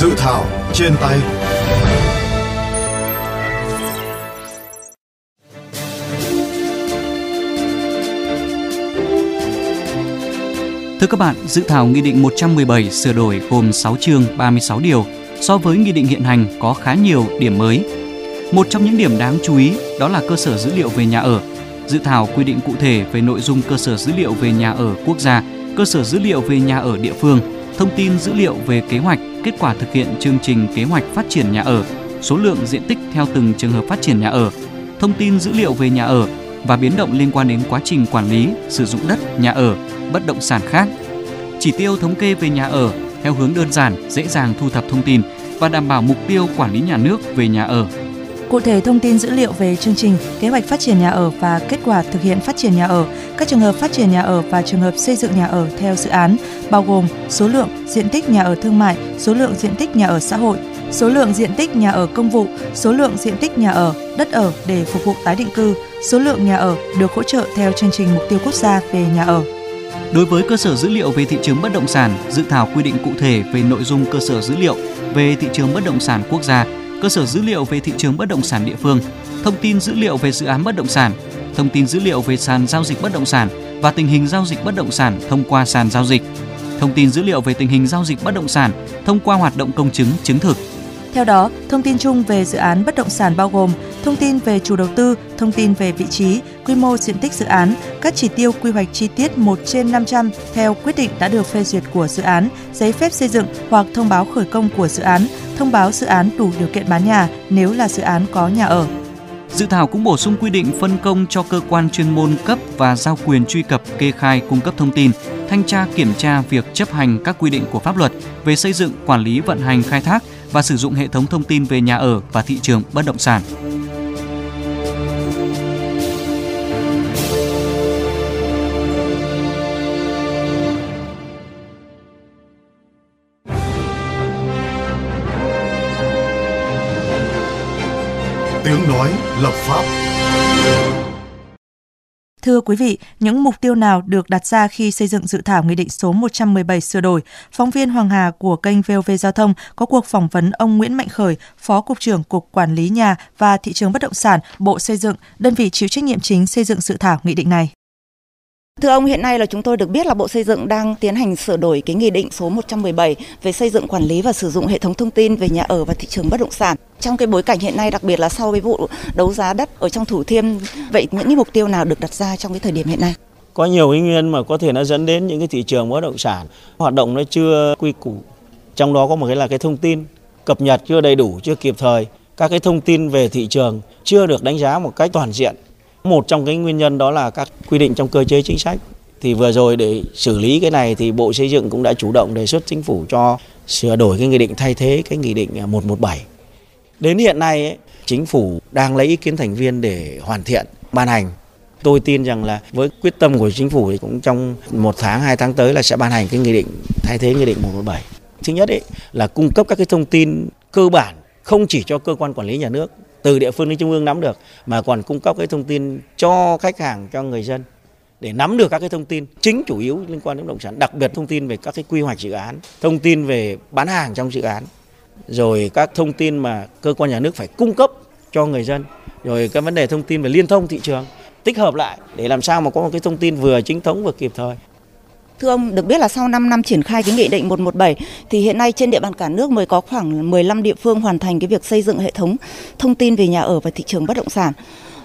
Dự thảo trên tay Thưa các bạn, dự thảo Nghị định 117 sửa đổi gồm 6 chương 36 điều, so với nghị định hiện hành có khá nhiều điểm mới. Một trong những điểm đáng chú ý đó là cơ sở dữ liệu về nhà ở. Dự thảo quy định cụ thể về nội dung cơ sở dữ liệu về nhà ở quốc gia, cơ sở dữ liệu về nhà ở địa phương, thông tin dữ liệu về kế hoạch, kết quả thực hiện chương trình kế hoạch phát triển nhà ở, số lượng diện tích theo từng trường hợp phát triển nhà ở, thông tin dữ liệu về nhà ở và biến động liên quan đến quá trình quản lý, sử dụng đất, nhà ở, bất động sản khác. Chỉ tiêu thống kê về nhà ở theo hướng đơn giản, dễ dàng thu thập thông tin và đảm bảo mục tiêu quản lý nhà nước về nhà ở. Cụ thể thông tin dữ liệu về chương trình, kế hoạch phát triển nhà ở và kết quả thực hiện phát triển nhà ở, các trường hợp phát triển nhà ở và trường hợp xây dựng nhà ở theo dự án, bao gồm số lượng, diện tích nhà ở thương mại, số lượng diện tích nhà ở xã hội, số lượng diện tích nhà ở công vụ, số lượng diện tích nhà ở, đất ở để phục vụ tái định cư, số lượng nhà ở được hỗ trợ theo chương trình mục tiêu quốc gia về nhà ở. Đối với cơ sở dữ liệu về thị trường bất động sản, dự thảo quy định cụ thể về nội dung cơ sở dữ liệu về thị trường bất động sản quốc gia, cơ sở dữ liệu về thị trường bất động sản địa phương, thông tin dữ liệu về dự án bất động sản, thông tin dữ liệu về sàn giao dịch bất động sản và tình hình giao dịch bất động sản thông qua sàn giao dịch, thông tin dữ liệu về tình hình giao dịch bất động sản thông qua hoạt động công chứng chứng thực. Theo đó, thông tin chung về dự án bất động sản bao gồm thông tin về chủ đầu tư, thông tin về vị trí, quy mô diện tích dự án, các chỉ tiêu quy hoạch chi tiết 1 trên 500 theo quyết định đã được phê duyệt của dự án, giấy phép xây dựng hoặc thông báo khởi công của dự án, thông báo dự án đủ điều kiện bán nhà nếu là dự án có nhà ở. Dự thảo cũng bổ sung quy định phân công cho cơ quan chuyên môn cấp và giao quyền truy cập, kê khai, cung cấp thông tin, thanh tra kiểm tra việc chấp hành các quy định của pháp luật về xây dựng, quản lý, vận hành, khai thác và sử dụng hệ thống thông tin về nhà ở và thị trường bất động sản. Nói lập pháp Thưa quý vị, những mục tiêu nào được đặt ra khi xây dựng dự thảo Nghị định số 117 sửa đổi? Phóng viên Hoàng Hà của kênh VOV Giao thông có cuộc phỏng vấn ông Nguyễn Mạnh Khởi, Phó Cục trưởng Cục Quản lý Nhà và Thị trường Bất động sản, Bộ Xây dựng, đơn vị chịu trách nhiệm chính xây dựng dự thảo nghị định này. Thưa ông, hiện nay là chúng tôi được biết là Bộ Xây dựng đang tiến hành sửa đổi cái nghị định số 117 về xây dựng quản lý và sử dụng hệ thống thông tin về nhà ở và thị trường bất động sản. Trong cái bối cảnh hiện nay đặc biệt là sau cái vụ đấu giá đất ở trong Thủ Thiêm, vậy những cái mục tiêu nào được đặt ra trong cái thời điểm hiện nay? Có nhiều nguyên nhân mà có thể nó dẫn đến những cái thị trường bất động sản hoạt động nó chưa quy củ. Trong đó có một cái là cái thông tin cập nhật chưa đầy đủ, chưa kịp thời. Các cái thông tin về thị trường chưa được đánh giá một cách toàn diện một trong cái nguyên nhân đó là các quy định trong cơ chế chính sách. Thì vừa rồi để xử lý cái này thì Bộ Xây dựng cũng đã chủ động đề xuất chính phủ cho sửa đổi cái nghị định thay thế cái nghị định à, 117. Đến hiện nay ấy, chính phủ đang lấy ý kiến thành viên để hoàn thiện ban hành. Tôi tin rằng là với quyết tâm của chính phủ thì cũng trong một tháng, hai tháng tới là sẽ ban hành cái nghị định thay thế nghị định 117. Thứ nhất ấy, là cung cấp các cái thông tin cơ bản không chỉ cho cơ quan quản lý nhà nước từ địa phương đến trung ương nắm được, mà còn cung cấp cái thông tin cho khách hàng, cho người dân để nắm được các cái thông tin chính chủ yếu liên quan đến bất động sản, đặc biệt thông tin về các cái quy hoạch dự án, thông tin về bán hàng trong dự án, rồi các thông tin mà cơ quan nhà nước phải cung cấp cho người dân, rồi các vấn đề thông tin về liên thông thị trường, tích hợp lại để làm sao mà có một cái thông tin vừa chính thống vừa kịp thời. Thưa ông, được biết là sau 5 năm triển khai cái nghị định 117 thì hiện nay trên địa bàn cả nước mới có khoảng 15 địa phương hoàn thành cái việc xây dựng hệ thống thông tin về nhà ở và thị trường bất động sản.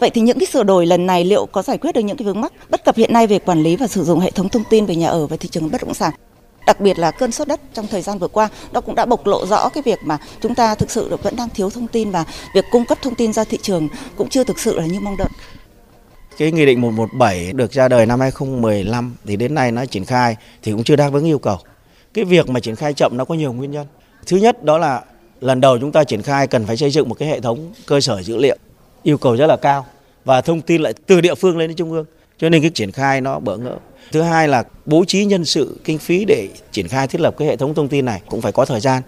Vậy thì những cái sửa đổi lần này liệu có giải quyết được những cái vướng mắc bất cập hiện nay về quản lý và sử dụng hệ thống thông tin về nhà ở và thị trường bất động sản? Đặc biệt là cơn sốt đất trong thời gian vừa qua, nó cũng đã bộc lộ rõ cái việc mà chúng ta thực sự vẫn đang thiếu thông tin và việc cung cấp thông tin ra thị trường cũng chưa thực sự là như mong đợi. Cái nghị định 117 được ra đời năm 2015 thì đến nay nó triển khai thì cũng chưa đáp ứng yêu cầu. Cái việc mà triển khai chậm nó có nhiều nguyên nhân. Thứ nhất đó là lần đầu chúng ta triển khai cần phải xây dựng một cái hệ thống cơ sở dữ liệu yêu cầu rất là cao và thông tin lại từ địa phương lên đến trung ương, cho nên cái triển khai nó bỡ ngỡ thứ hai là bố trí nhân sự kinh phí để triển khai thiết lập cái hệ thống thông tin này cũng phải có thời gian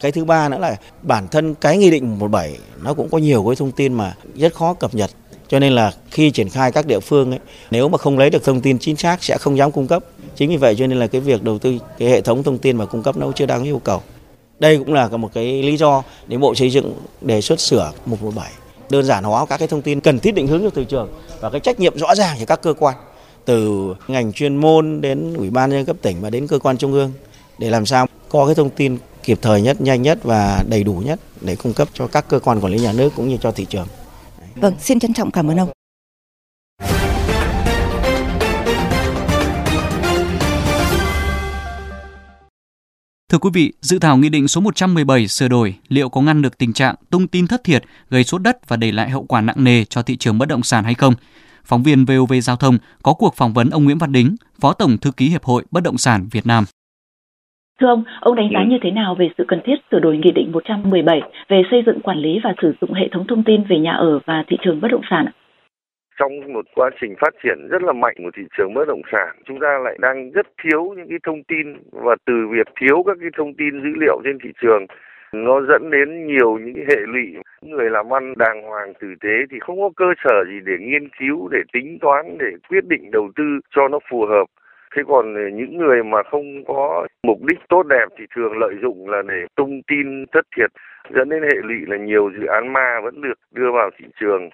cái thứ ba nữa là bản thân cái nghị định 17 nó cũng có nhiều cái thông tin mà rất khó cập nhật cho nên là khi triển khai các địa phương ấy, nếu mà không lấy được thông tin chính xác sẽ không dám cung cấp. Chính vì vậy cho nên là cái việc đầu tư cái hệ thống thông tin và cung cấp nó chưa đáng yêu cầu. Đây cũng là một cái lý do để Bộ Xây dựng đề xuất sửa 117 đơn giản hóa các cái thông tin cần thiết định hướng cho thị trường và cái trách nhiệm rõ ràng cho các cơ quan từ ngành chuyên môn đến ủy ban nhân cấp tỉnh và đến cơ quan trung ương để làm sao có cái thông tin kịp thời nhất, nhanh nhất và đầy đủ nhất để cung cấp cho các cơ quan quản lý nhà nước cũng như cho thị trường. Vâng, xin trân trọng cảm ơn ông. Thưa quý vị, dự thảo Nghị định số 117 sửa đổi liệu có ngăn được tình trạng tung tin thất thiệt gây sốt đất và để lại hậu quả nặng nề cho thị trường bất động sản hay không? Phóng viên VOV Giao thông có cuộc phỏng vấn ông Nguyễn Văn Đính, Phó Tổng Thư ký Hiệp hội Bất động sản Việt Nam. Thưa ông, ông đánh giá như thế nào về sự cần thiết sửa đổi Nghị định 117 về xây dựng quản lý và sử dụng hệ thống thông tin về nhà ở và thị trường bất động sản? trong một quá trình phát triển rất là mạnh của thị trường bất động sản chúng ta lại đang rất thiếu những cái thông tin và từ việc thiếu các cái thông tin dữ liệu trên thị trường nó dẫn đến nhiều những hệ lụy. Người làm ăn đàng hoàng tử tế thì không có cơ sở gì để nghiên cứu để tính toán để quyết định đầu tư cho nó phù hợp thế còn những người mà không có mục đích tốt đẹp thì thường lợi dụng là để tung tin thất thiệt, dẫn đến hệ lụy là nhiều dự án ma vẫn được đưa vào thị trường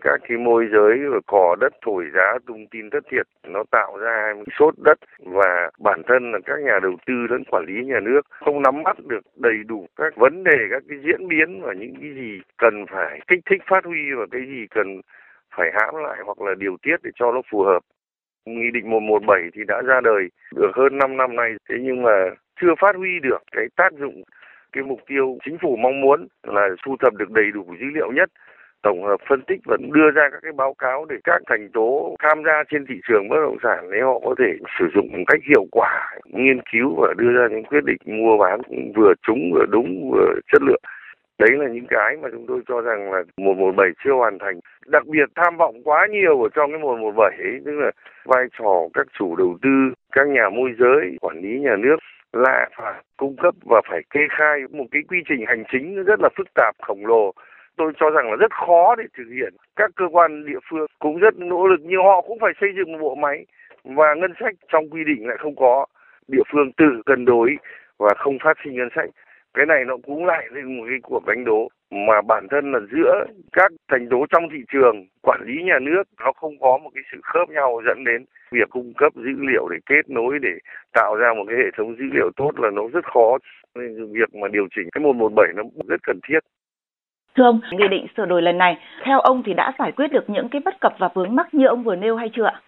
các cái môi giới và cò đất thổi giá tung tin thất thiệt, nó tạo ra sốt đất và bản thân là các nhà đầu tư lẫn quản lý nhà nước không nắm bắt được đầy đủ các vấn đề, các cái diễn biến và những cái gì cần phải kích thích phát huy và cái gì cần phải hãm lại hoặc là điều tiết để cho nó phù hợp. Nghị định 117 thì đã ra đời được hơn 5 năm nay, thế nhưng mà chưa phát huy được cái tác dụng cái mục tiêu chính phủ mong muốn là thu thập được đầy đủ dữ liệu nhất tổng hợp phân tích và đưa ra các cái báo cáo để các thành tố tham gia trên thị trường bất động sản để họ có thể sử dụng một cách hiệu quả nghiên cứu và đưa ra những quyết định mua bán vừa trúng vừa đúng vừa chất lượng đấy là những cái mà chúng tôi cho rằng là 117 chưa hoàn thành. Đặc biệt tham vọng quá nhiều ở trong cái 117 ấy, tức là vai trò các chủ đầu tư, các nhà môi giới, quản lý nhà nước là phải cung cấp và phải kê khai một cái quy trình hành chính rất là phức tạp, khổng lồ. Tôi cho rằng là rất khó để thực hiện. Các cơ quan địa phương cũng rất nỗ lực nhưng họ cũng phải xây dựng một bộ máy và ngân sách trong quy định lại không có. Địa phương tự cân đối và không phát sinh ngân sách cái này nó cũng lại lên một cái cuộc đánh đố mà bản thân là giữa các thành tố trong thị trường quản lý nhà nước nó không có một cái sự khớp nhau dẫn đến việc cung cấp dữ liệu để kết nối để tạo ra một cái hệ thống dữ liệu tốt là nó rất khó nên việc mà điều chỉnh cái 117 nó rất cần thiết Thưa ông, nghị định sửa đổi lần này, theo ông thì đã giải quyết được những cái bất cập và vướng mắc như ông vừa nêu hay chưa ạ?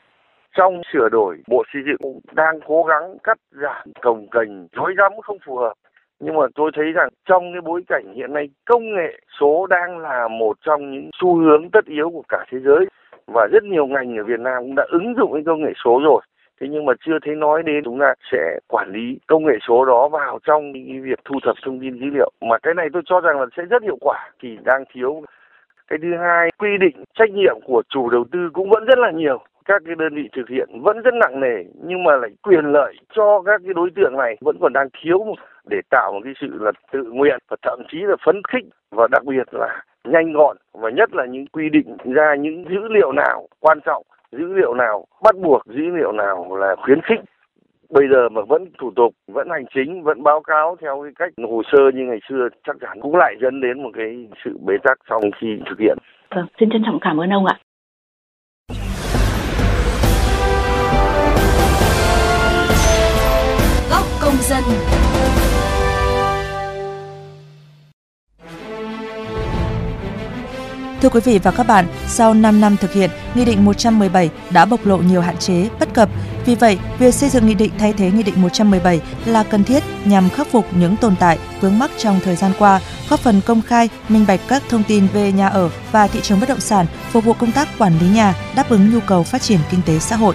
Trong sửa đổi, Bộ Xây dựng cũng đang cố gắng cắt giảm cồng cành, dối rắm không phù hợp. Nhưng mà tôi thấy rằng trong cái bối cảnh hiện nay, công nghệ số đang là một trong những xu hướng tất yếu của cả thế giới. Và rất nhiều ngành ở Việt Nam cũng đã ứng dụng cái công nghệ số rồi. Thế nhưng mà chưa thấy nói đến chúng ta sẽ quản lý công nghệ số đó vào trong cái việc thu thập thông tin dữ liệu. Mà cái này tôi cho rằng là sẽ rất hiệu quả, thì đang thiếu. Cái thứ hai, quy định trách nhiệm của chủ đầu tư cũng vẫn rất là nhiều các cái đơn vị thực hiện vẫn rất nặng nề nhưng mà lại quyền lợi cho các cái đối tượng này vẫn còn đang thiếu để tạo một cái sự là tự nguyện và thậm chí là phấn khích và đặc biệt là nhanh gọn và nhất là những quy định ra những dữ liệu nào quan trọng dữ liệu nào bắt buộc dữ liệu nào là khuyến khích bây giờ mà vẫn thủ tục vẫn hành chính vẫn báo cáo theo cái cách hồ sơ như ngày xưa chắc chắn cũng lại dẫn đến một cái sự bế tắc trong khi thực hiện. Vâng, xin trân trọng cảm ơn ông ạ. Dân Thưa quý vị và các bạn, sau 5 năm thực hiện, Nghị định 117 đã bộc lộ nhiều hạn chế, bất cập. Vì vậy, việc xây dựng nghị định thay thế Nghị định 117 là cần thiết nhằm khắc phục những tồn tại, vướng mắc trong thời gian qua, góp phần công khai, minh bạch các thông tin về nhà ở và thị trường bất động sản, phục vụ công tác quản lý nhà, đáp ứng nhu cầu phát triển kinh tế xã hội.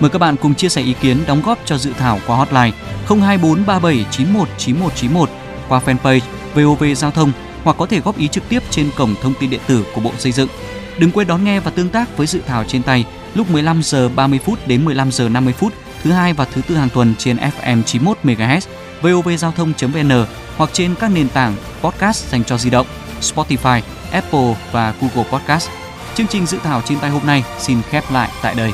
Mời các bạn cùng chia sẻ ý kiến đóng góp cho dự thảo qua hotline 02437919191 qua fanpage VOV Giao thông hoặc có thể góp ý trực tiếp trên cổng thông tin điện tử của Bộ Xây dựng. Đừng quên đón nghe và tương tác với dự thảo trên tay lúc 15 giờ 30 phút đến 15 giờ 50 phút thứ hai và thứ tư hàng tuần trên FM 91 MHz, vovgiao thông.vn hoặc trên các nền tảng podcast dành cho di động, Spotify, Apple và Google Podcast. Chương trình dự thảo trên tay hôm nay xin khép lại tại đây.